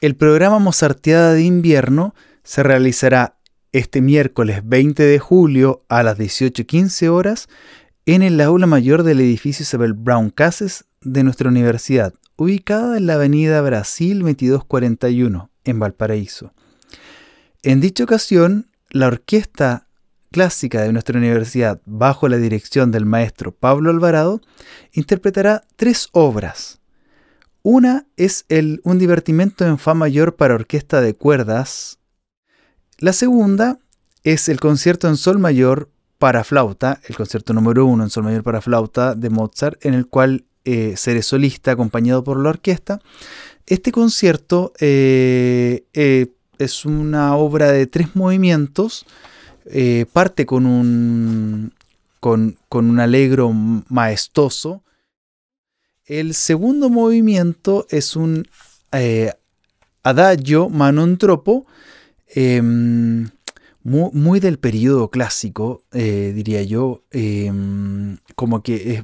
El programa Mozarteada de invierno se realizará este miércoles 20 de julio a las 18.15 horas en el aula mayor del edificio Isabel Brown Cases de nuestra universidad, ubicada en la avenida Brasil 2241, en Valparaíso. En dicha ocasión, la orquesta clásica de nuestra universidad, bajo la dirección del maestro Pablo Alvarado, interpretará tres obras. Una es el Un divertimento en Fa mayor para orquesta de cuerdas. La segunda es el concierto en Sol mayor para flauta, el concierto número uno en Sol mayor para flauta de Mozart, en el cual eh, seré solista acompañado por la orquesta. Este concierto eh, eh, es una obra de tres movimientos. parte con un, con, un alegro maestoso. El segundo movimiento es un adagio manontropo em, muy, del periodo clásico, eh, diría yo, em, como que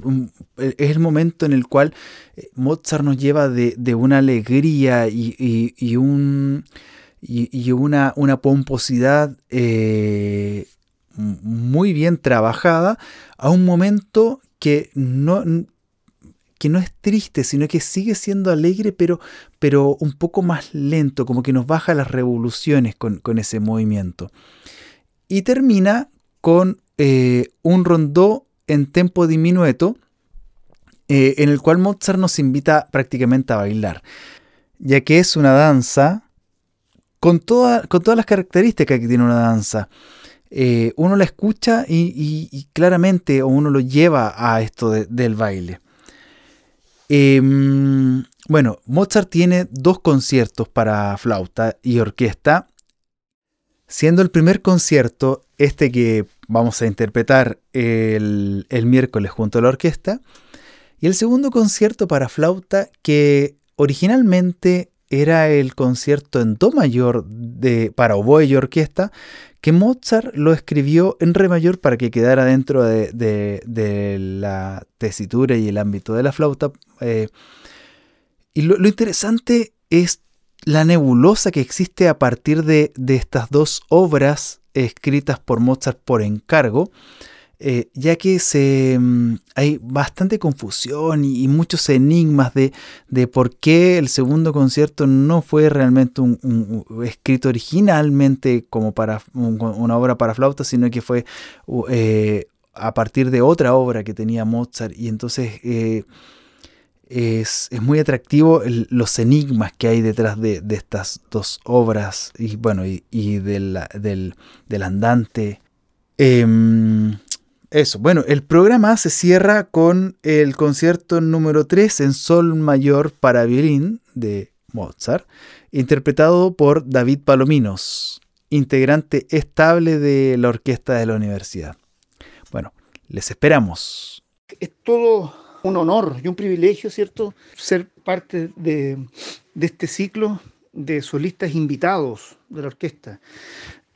es, el momento en el cual eh, Mozart nos lleva de, una alegría y, un, y, una, pomposidad eh, muy bien trabajada a un momento que no, que no es triste, sino que sigue siendo alegre, pero, pero un poco más lento, como que nos baja las revoluciones con, con ese movimiento y termina con eh, un rondó en tempo diminueto eh, en el cual Mozart nos invita prácticamente a bailar, ya que es una danza con, con todas las características que tiene una danza. Eh, uno la escucha y, claramente o uno lo lleva a esto del baile. Em, bueno, Mozart tiene dos conciertos para flauta y orquesta. Siendo el primer concierto este que vamos a interpretar el, miércoles junto a la orquesta, y el segundo concierto para flauta que originalmente era el concierto en do mayor de, para oboe y orquesta, que Mozart lo escribió en re mayor para que quedara dentro de, la tesitura y el ámbito de la flauta. Eh, y lo, lo, interesante es la nebulosa que existe a partir de, estas dos obras escritas por Mozart por encargo, eh, ya que se, mm, hay bastante confusión y, muchos enigmas de, por qué el segundo concierto no fue realmente escrito originalmente como para una obra para flauta, sino que fue eh, a partir de otra obra que tenía Mozart. Y entonces eh, es, muy atractivo los enigmas que hay detrás de, estas dos obras y bueno y, del, del, andante. Em, eso, bueno, el programa se cierra con el concierto número 3 en Sol Mayor para violín de Mozart, interpretado por David Palominos, integrante estable de la orquesta de la universidad. Bueno, les esperamos. Es todo un honor y un privilegio, ¿cierto?, ser parte de, este ciclo de solistas invitados de la orquesta.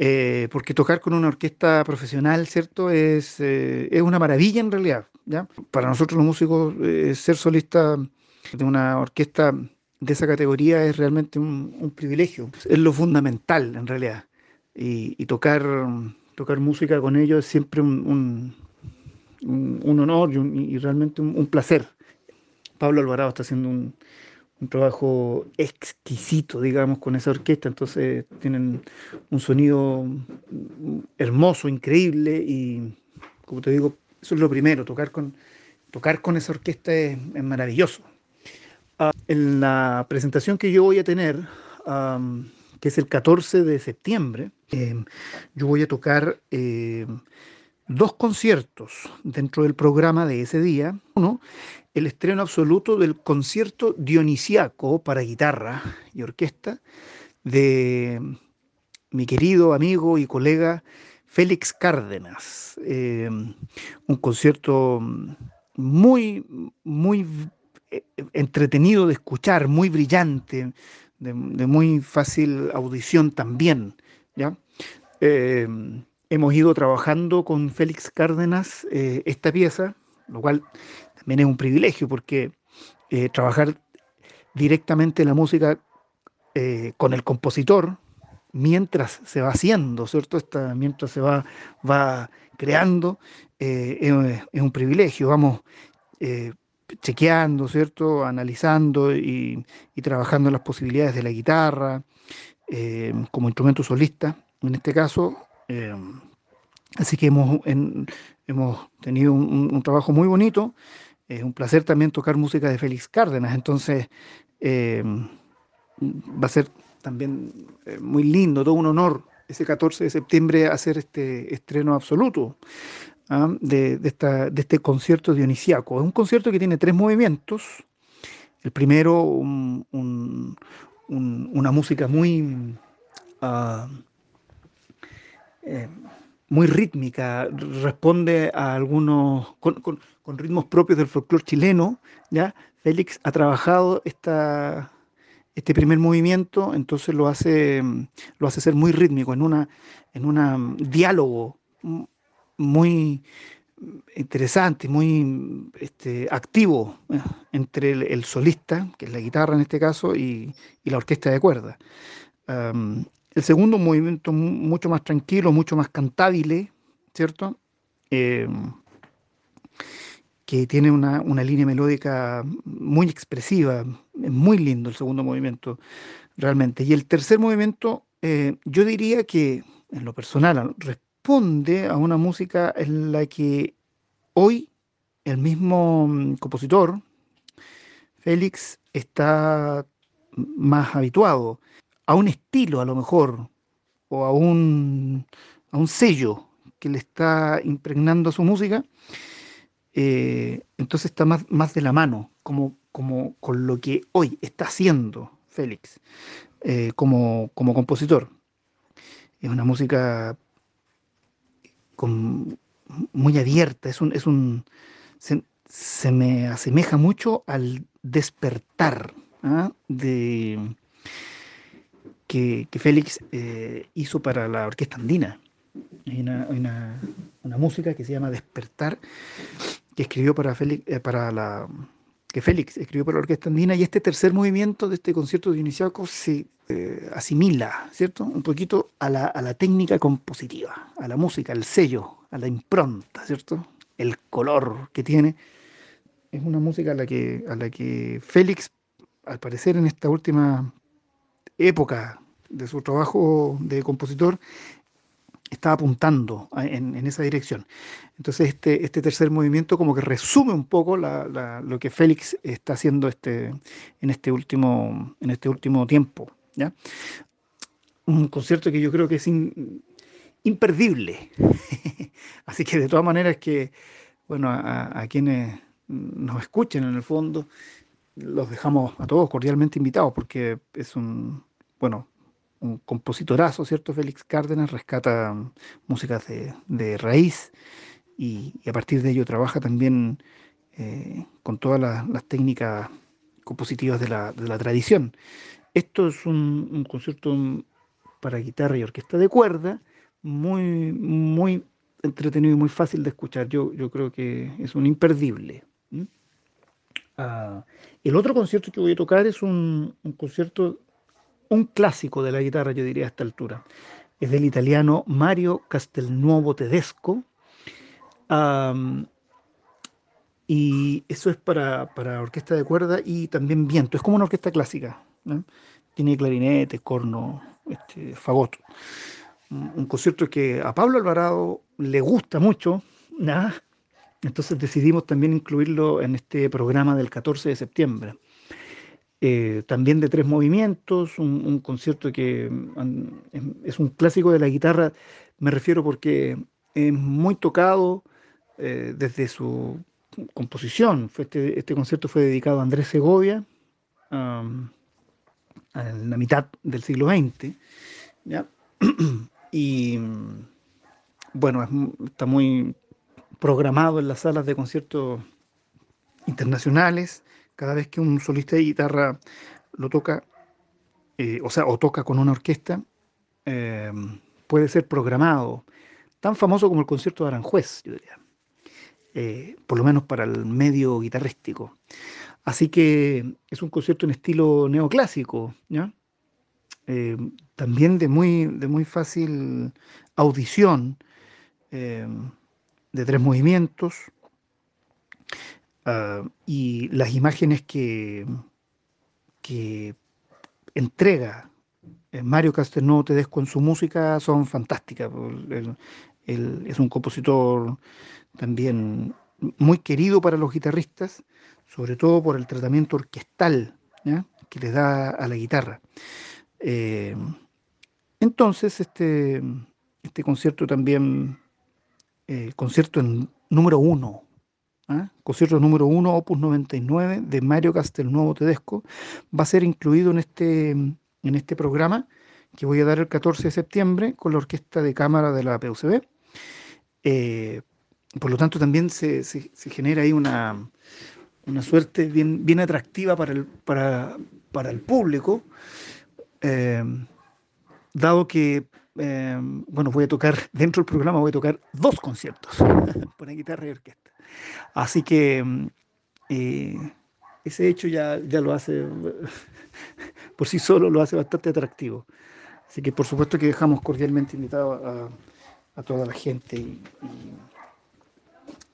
Eh, porque tocar con una orquesta profesional, ¿cierto? Es, eh, es una maravilla en realidad, ¿ya? Para nosotros los músicos, eh, ser solista de una orquesta de esa categoría es realmente un, privilegio, es lo fundamental en realidad. Y, tocar, tocar música con ellos es siempre un, un, honor y, realmente un, placer. Pablo Alvarado está haciendo un, trabajo exquisito, digamos, con esa orquesta, entonces tienen un sonido hermoso, increíble y, como te digo, eso es lo primero, tocar con, tocar con esa orquesta es, maravilloso. Ah, en la presentación que yo voy a tener, que es el 14 de septiembre, eh, yo voy a tocar eh, dos conciertos dentro del programa de ese día. Uno, el estreno absoluto del concierto dionisiaco para guitarra y orquesta de mi querido amigo y colega Félix Cárdenas. Eh, un concierto muy, muy eh, entretenido de escuchar, muy brillante, de, muy fácil audición también. ¿ya? Eh, hemos ido trabajando con Félix Cárdenas esta pieza, lo cual también es un privilegio porque eh, trabajar directamente la música eh, con el compositor mientras se va haciendo, ¿cierto? Mientras se va, va creando, eh, es, un privilegio. Vamos chequeando, ¿cierto? Analizando y, trabajando las posibilidades de la guitarra como instrumento solista, en este caso. así que hemos, hemos tenido un trabajo muy bonito es un placer también tocar música de Félix Cárdenas, entonces eh, va a ser también eh, muy lindo, todo un honor ese 14 de septiembre hacer este estreno absoluto ¿ah? de, este concierto dionisiaco. Es un concierto que tiene tres movimientos. El primero, una música muy... Ah, eh, muy rítmica, responde a algunos, con, ritmos propios del folclore chileno, ¿ya? Félix ha trabajado esta, este primer movimiento, entonces lo hace, lo hace ser muy rítmico, en un en una diálogo muy interesante, muy este, activo entre el, solista, que es la guitarra en este caso, y, la orquesta de cuerda. El segundo, un movimiento mucho más tranquilo, mucho más cantable, ¿cierto? Em, que tiene una, línea melódica muy expresiva, es muy lindo el segundo movimiento, realmente. Y el tercer movimiento, eh, yo diría que, en lo personal, responde a una música en la que hoy el mismo mm, compositor, Félix, está más habituado a un estilo a lo mejor, o a un, a un sello que le está impregnando a su música, eh, entonces está más, más de la mano, como, como con lo que hoy está haciendo Félix eh, como, como compositor. Es una música muy abierta, es un, es un se, me asemeja mucho al despertar ¿ah? de, que, Félix eh, hizo para la orquesta andina. Hay una, música que se llama Despertar, que escribió para Félix, eh, para la que Félix escribió para la orquesta andina, y este tercer movimiento de este concierto dionisiaco se eh, asimila, ¿cierto? Un poquito a la, a la técnica compositiva, a la música, al sello, a la impronta, ¿cierto? El color que tiene. Es una música a la que, a la que Félix, al parecer en esta última época de su trabajo de compositor estaba apuntando en, esa dirección. Entonces este, este tercer movimiento como que resume un poco lo que Félix está haciendo este, en, este último, en este último tiempo. ¿ya? Un concierto que yo creo que es imperdible. Así que de todas maneras que, bueno, a, a quienes nos escuchen en el fondo, los dejamos a todos cordialmente invitados porque es un, bueno, un compositorazo, ¿cierto? Félix Cárdenas rescata músicas de, raíz y, a partir de ello trabaja también eh, con todas las, técnicas compositivas de la, tradición. Esto es un, concierto para guitarra y orquesta de cuerda, muy, muy entretenido y muy fácil de escuchar. Yo, yo creo que es un imperdible. Ah, el otro concierto que voy a tocar es un concierto un clásico de la guitarra, yo diría a esta altura. Es del italiano Mario Castelnuovo Tedesco. y eso es para, orquesta de cuerda y también viento. Es como una orquesta clásica. Tiene clarinete, corno, este, fagot. Un, concierto que a Pablo Alvarado le gusta mucho. Entonces decidimos también incluirlo en este programa del 14 de septiembre. Eh, también de tres movimientos, un, concierto que mm, es un clásico de la guitarra, me refiero porque es muy tocado eh, desde su composición. Este, este, concierto fue dedicado a Andrés Segovia en la mitad del siglo XX. y bueno, está muy programado en las salas de conciertos internacionales cada vez que un solista de guitarra lo toca, eh, o sea, o toca con una orquesta, eh, puede ser programado, tan famoso como el concierto de Aranjuez, yo diría, eh, por lo menos para el medio guitarrístico. Así que es un concierto en estilo neoclásico, ¿ya? eh, también de muy, de muy fácil audición, eh, de tres movimientos, ah, y las imágenes que, que entrega Mario Castelnuovo en su música son fantásticas. Él, es un compositor también muy querido para los guitarristas, sobre todo por el tratamiento orquestal que le da a la guitarra. Eh, entonces, este, este concierto también, eh, concierto número uno, ¿ah? concierto número uno, opus 99 de Mario Castelnuovo Tedesco, va a ser incluido en este, en este programa que voy a dar el 14 de septiembre con la orquesta de cámara de la PUCB. Eh, por lo tanto, también se, genera ahí una, una suerte bien, bien atractiva para el, para, para el público, eh, dado que, eh, bueno, voy a tocar, dentro del programa voy a tocar dos conciertos para guitarra y orquesta. Así que ese hecho ya, ya lo hace, por sí solo lo hace bastante atractivo. Así que por supuesto que dejamos cordialmente invitado a, toda la gente y,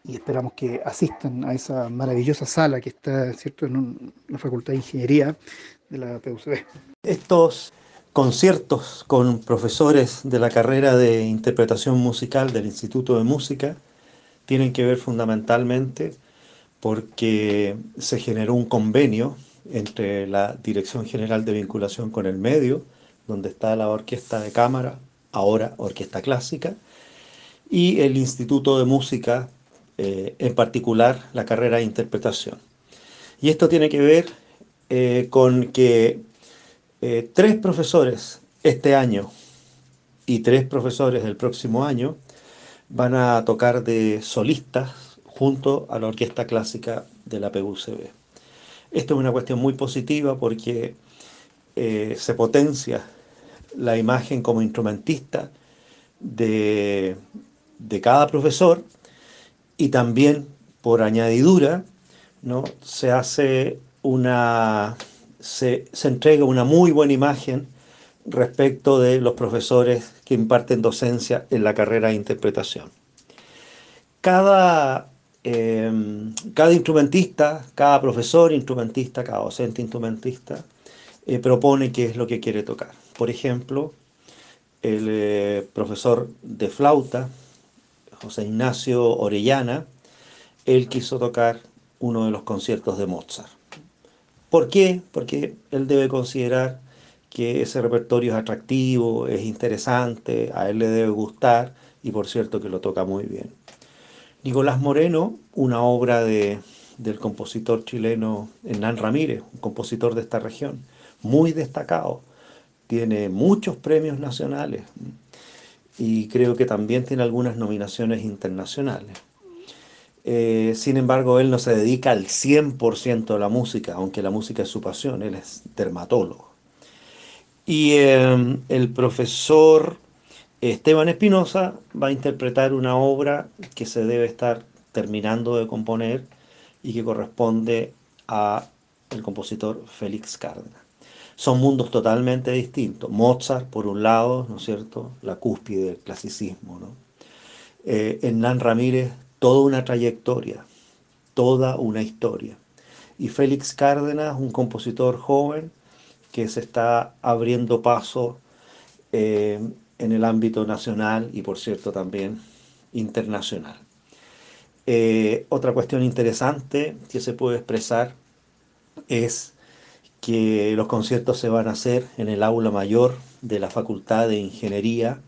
esperamos que asistan a esa maravillosa sala que está ¿cierto? en la Facultad de Ingeniería de la PUCB. Estos conciertos con profesores de la carrera de interpretación musical del Instituto de Música tienen que ver fundamentalmente porque se generó un convenio entre la Dirección General de Vinculación con el Medio donde está la orquesta de cámara, ahora orquesta clásica, y el Instituto de Música, eh, en particular la carrera de interpretación. Y esto tiene que ver eh, con que eh, tres profesores este año y tres profesores el próximo año van a tocar de solistas junto a la orquesta clásica de la PUCB. Esto es una cuestión muy positiva porque se potencia la imagen como instrumentista de, cada profesor y también por añadidura ¿no? se hace una se, entrega una muy buena imagen respecto de los profesores que imparten docencia en la carrera de interpretación. Cada, em, cada instrumentista, cada profesor instrumentista, cada docente instrumentista, eh, propone qué es lo que quiere tocar. Por ejemplo, el eh, profesor de flauta, José Ignacio Orellana, él quiso tocar uno de los conciertos de Mozart. ¿Por qué? Porque él debe considerar que ese repertorio es atractivo, es interesante, a él le debe gustar y por cierto que lo toca muy bien. Nicolás Moreno, una obra de, del compositor chileno Hernán Ramírez, un compositor de esta región, muy destacado, tiene muchos premios nacionales y creo que también tiene algunas nominaciones internacionales. Eh, sin embargo, él no se dedica al 100% a la música, aunque la música es su pasión, él es dermatólogo. Y em, el profesor Esteban Espinosa va a interpretar una obra que se debe estar terminando de componer y que corresponde a el compositor Félix Cárdenas son mundos totalmente distintos. Mozart, por un lado, ¿no es cierto?, la cúspide del clasicismo, ¿no? Eh, Hernán Ramírez, toda una trayectoria, toda una historia. Y Félix Cárdenas, un compositor joven que se está abriendo paso eh, en el ámbito nacional y, por cierto, también internacional. Eh, otra cuestión interesante que se puede expresar es que los conciertos se van a hacer en el aula mayor de la Facultad de Ingeniería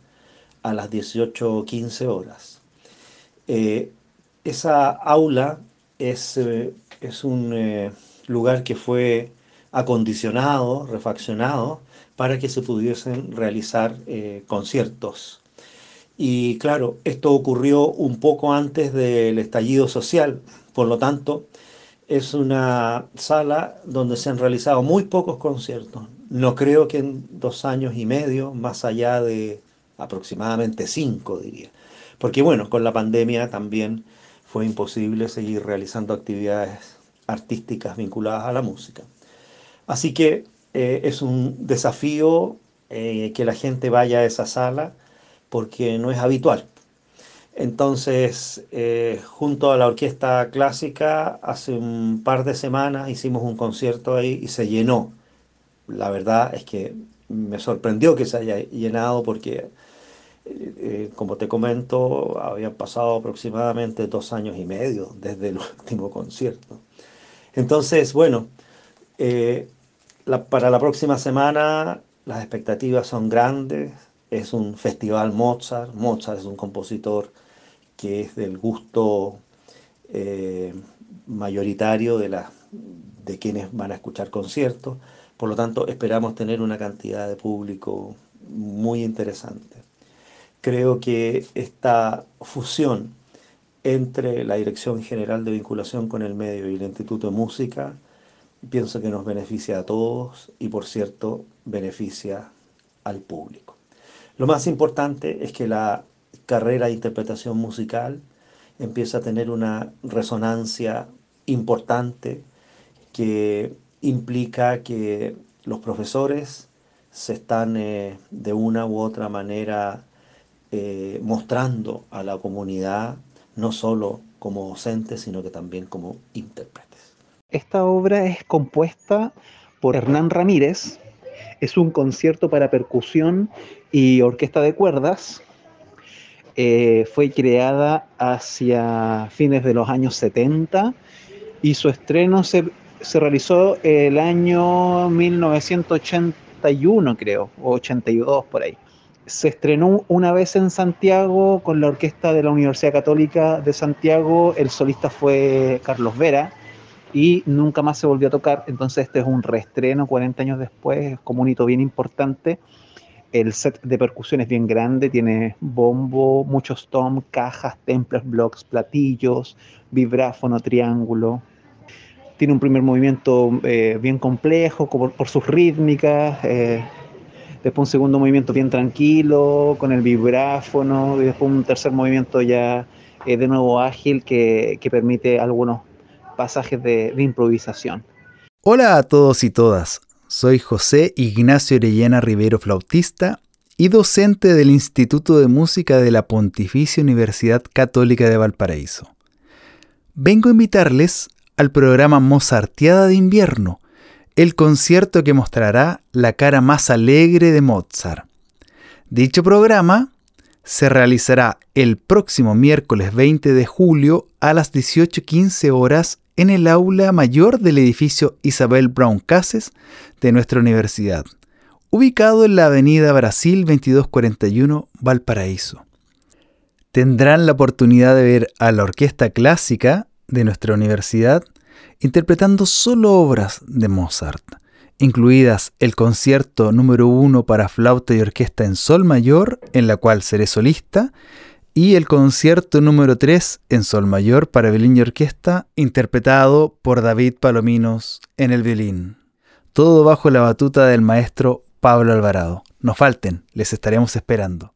a las 18.15 horas. Eh, esa aula es, eh, es un eh, lugar que fue acondicionado, refaccionado, para que se pudiesen realizar conciertos. Y claro, esto ocurrió un poco antes del estallido social, por lo tanto, es una sala donde se han realizado muy pocos conciertos. No creo que en dos años y medio, más allá de aproximadamente cinco, diría. Porque bueno, con la pandemia también fue imposible seguir realizando actividades artísticas vinculadas a la música. Así que eh, es un desafío eh, que la gente vaya a esa sala porque no es habitual. Entonces, eh, junto a la orquesta clásica, hace un par de semanas hicimos un concierto ahí y se llenó. La verdad es que me sorprendió que se haya llenado porque, eh, eh, como te comento, habían pasado aproximadamente dos años y medio desde el último concierto. Entonces, bueno, para la próxima semana las expectativas son grandes. Es un festival Mozart. Mozart es un compositor que es del gusto eh, mayoritario de, de quienes van a escuchar conciertos. Por lo tanto, esperamos tener una cantidad de público muy interesante. Creo que esta fusión entre la Dirección General de Vinculación con el Medio y el Instituto de Música, pienso que nos beneficia a todos y, por cierto, beneficia al público. Lo más importante es que la carrera de interpretación musical empieza a tener una resonancia importante que implica que los profesores se están eh, de una u otra manera eh, mostrando a la comunidad, no solo como docentes, sino que también como intérpretes. Esta obra es compuesta por Hernán Ramírez, es un concierto para percusión y orquesta de cuerdas eh, fue creada hacia fines de los años 70 y su estreno se, se realizó el año 1981, creo, o 82 por ahí. Se estrenó una vez en Santiago con la orquesta de la Universidad Católica de Santiago, el solista fue Carlos Vera y nunca más se volvió a tocar, entonces este es un reestreno 40 años después, es como un hito bien importante. El set de percusión es bien grande, tiene bombo, muchos tom, cajas, templos, blocks, platillos, vibráfono, triángulo. Tiene un primer movimiento eh, bien complejo por, sus rítmicas, eh, después un segundo movimiento bien tranquilo con el vibráfono y después un tercer movimiento ya eh, de nuevo ágil que, permite algunos pasajes de improvisación. Hola a todos y todas. Soy José Ignacio Orellana Rivero, flautista y docente del Instituto de Música de la Pontificia Universidad Católica de Valparaíso. Vengo a invitarles al programa Mozarteada de Invierno, el concierto que mostrará la cara más alegre de Mozart. Dicho programa se realizará el próximo miércoles 20 de julio a las 18.15 horas en el aula mayor del edificio Isabel Brown Cases de nuestra universidad, ubicado en la avenida Brasil 2241 Valparaíso. Tendrán la oportunidad de ver a la orquesta clásica de nuestra universidad interpretando solo obras de Mozart, incluidas el concierto número uno para flauta y orquesta en sol mayor, en la cual seré solista, y el concierto número 3 en sol mayor para violín y orquesta, interpretado por David Palominos en el violín. Todo bajo la batuta del maestro Pablo Alvarado. No falten, les estaremos esperando.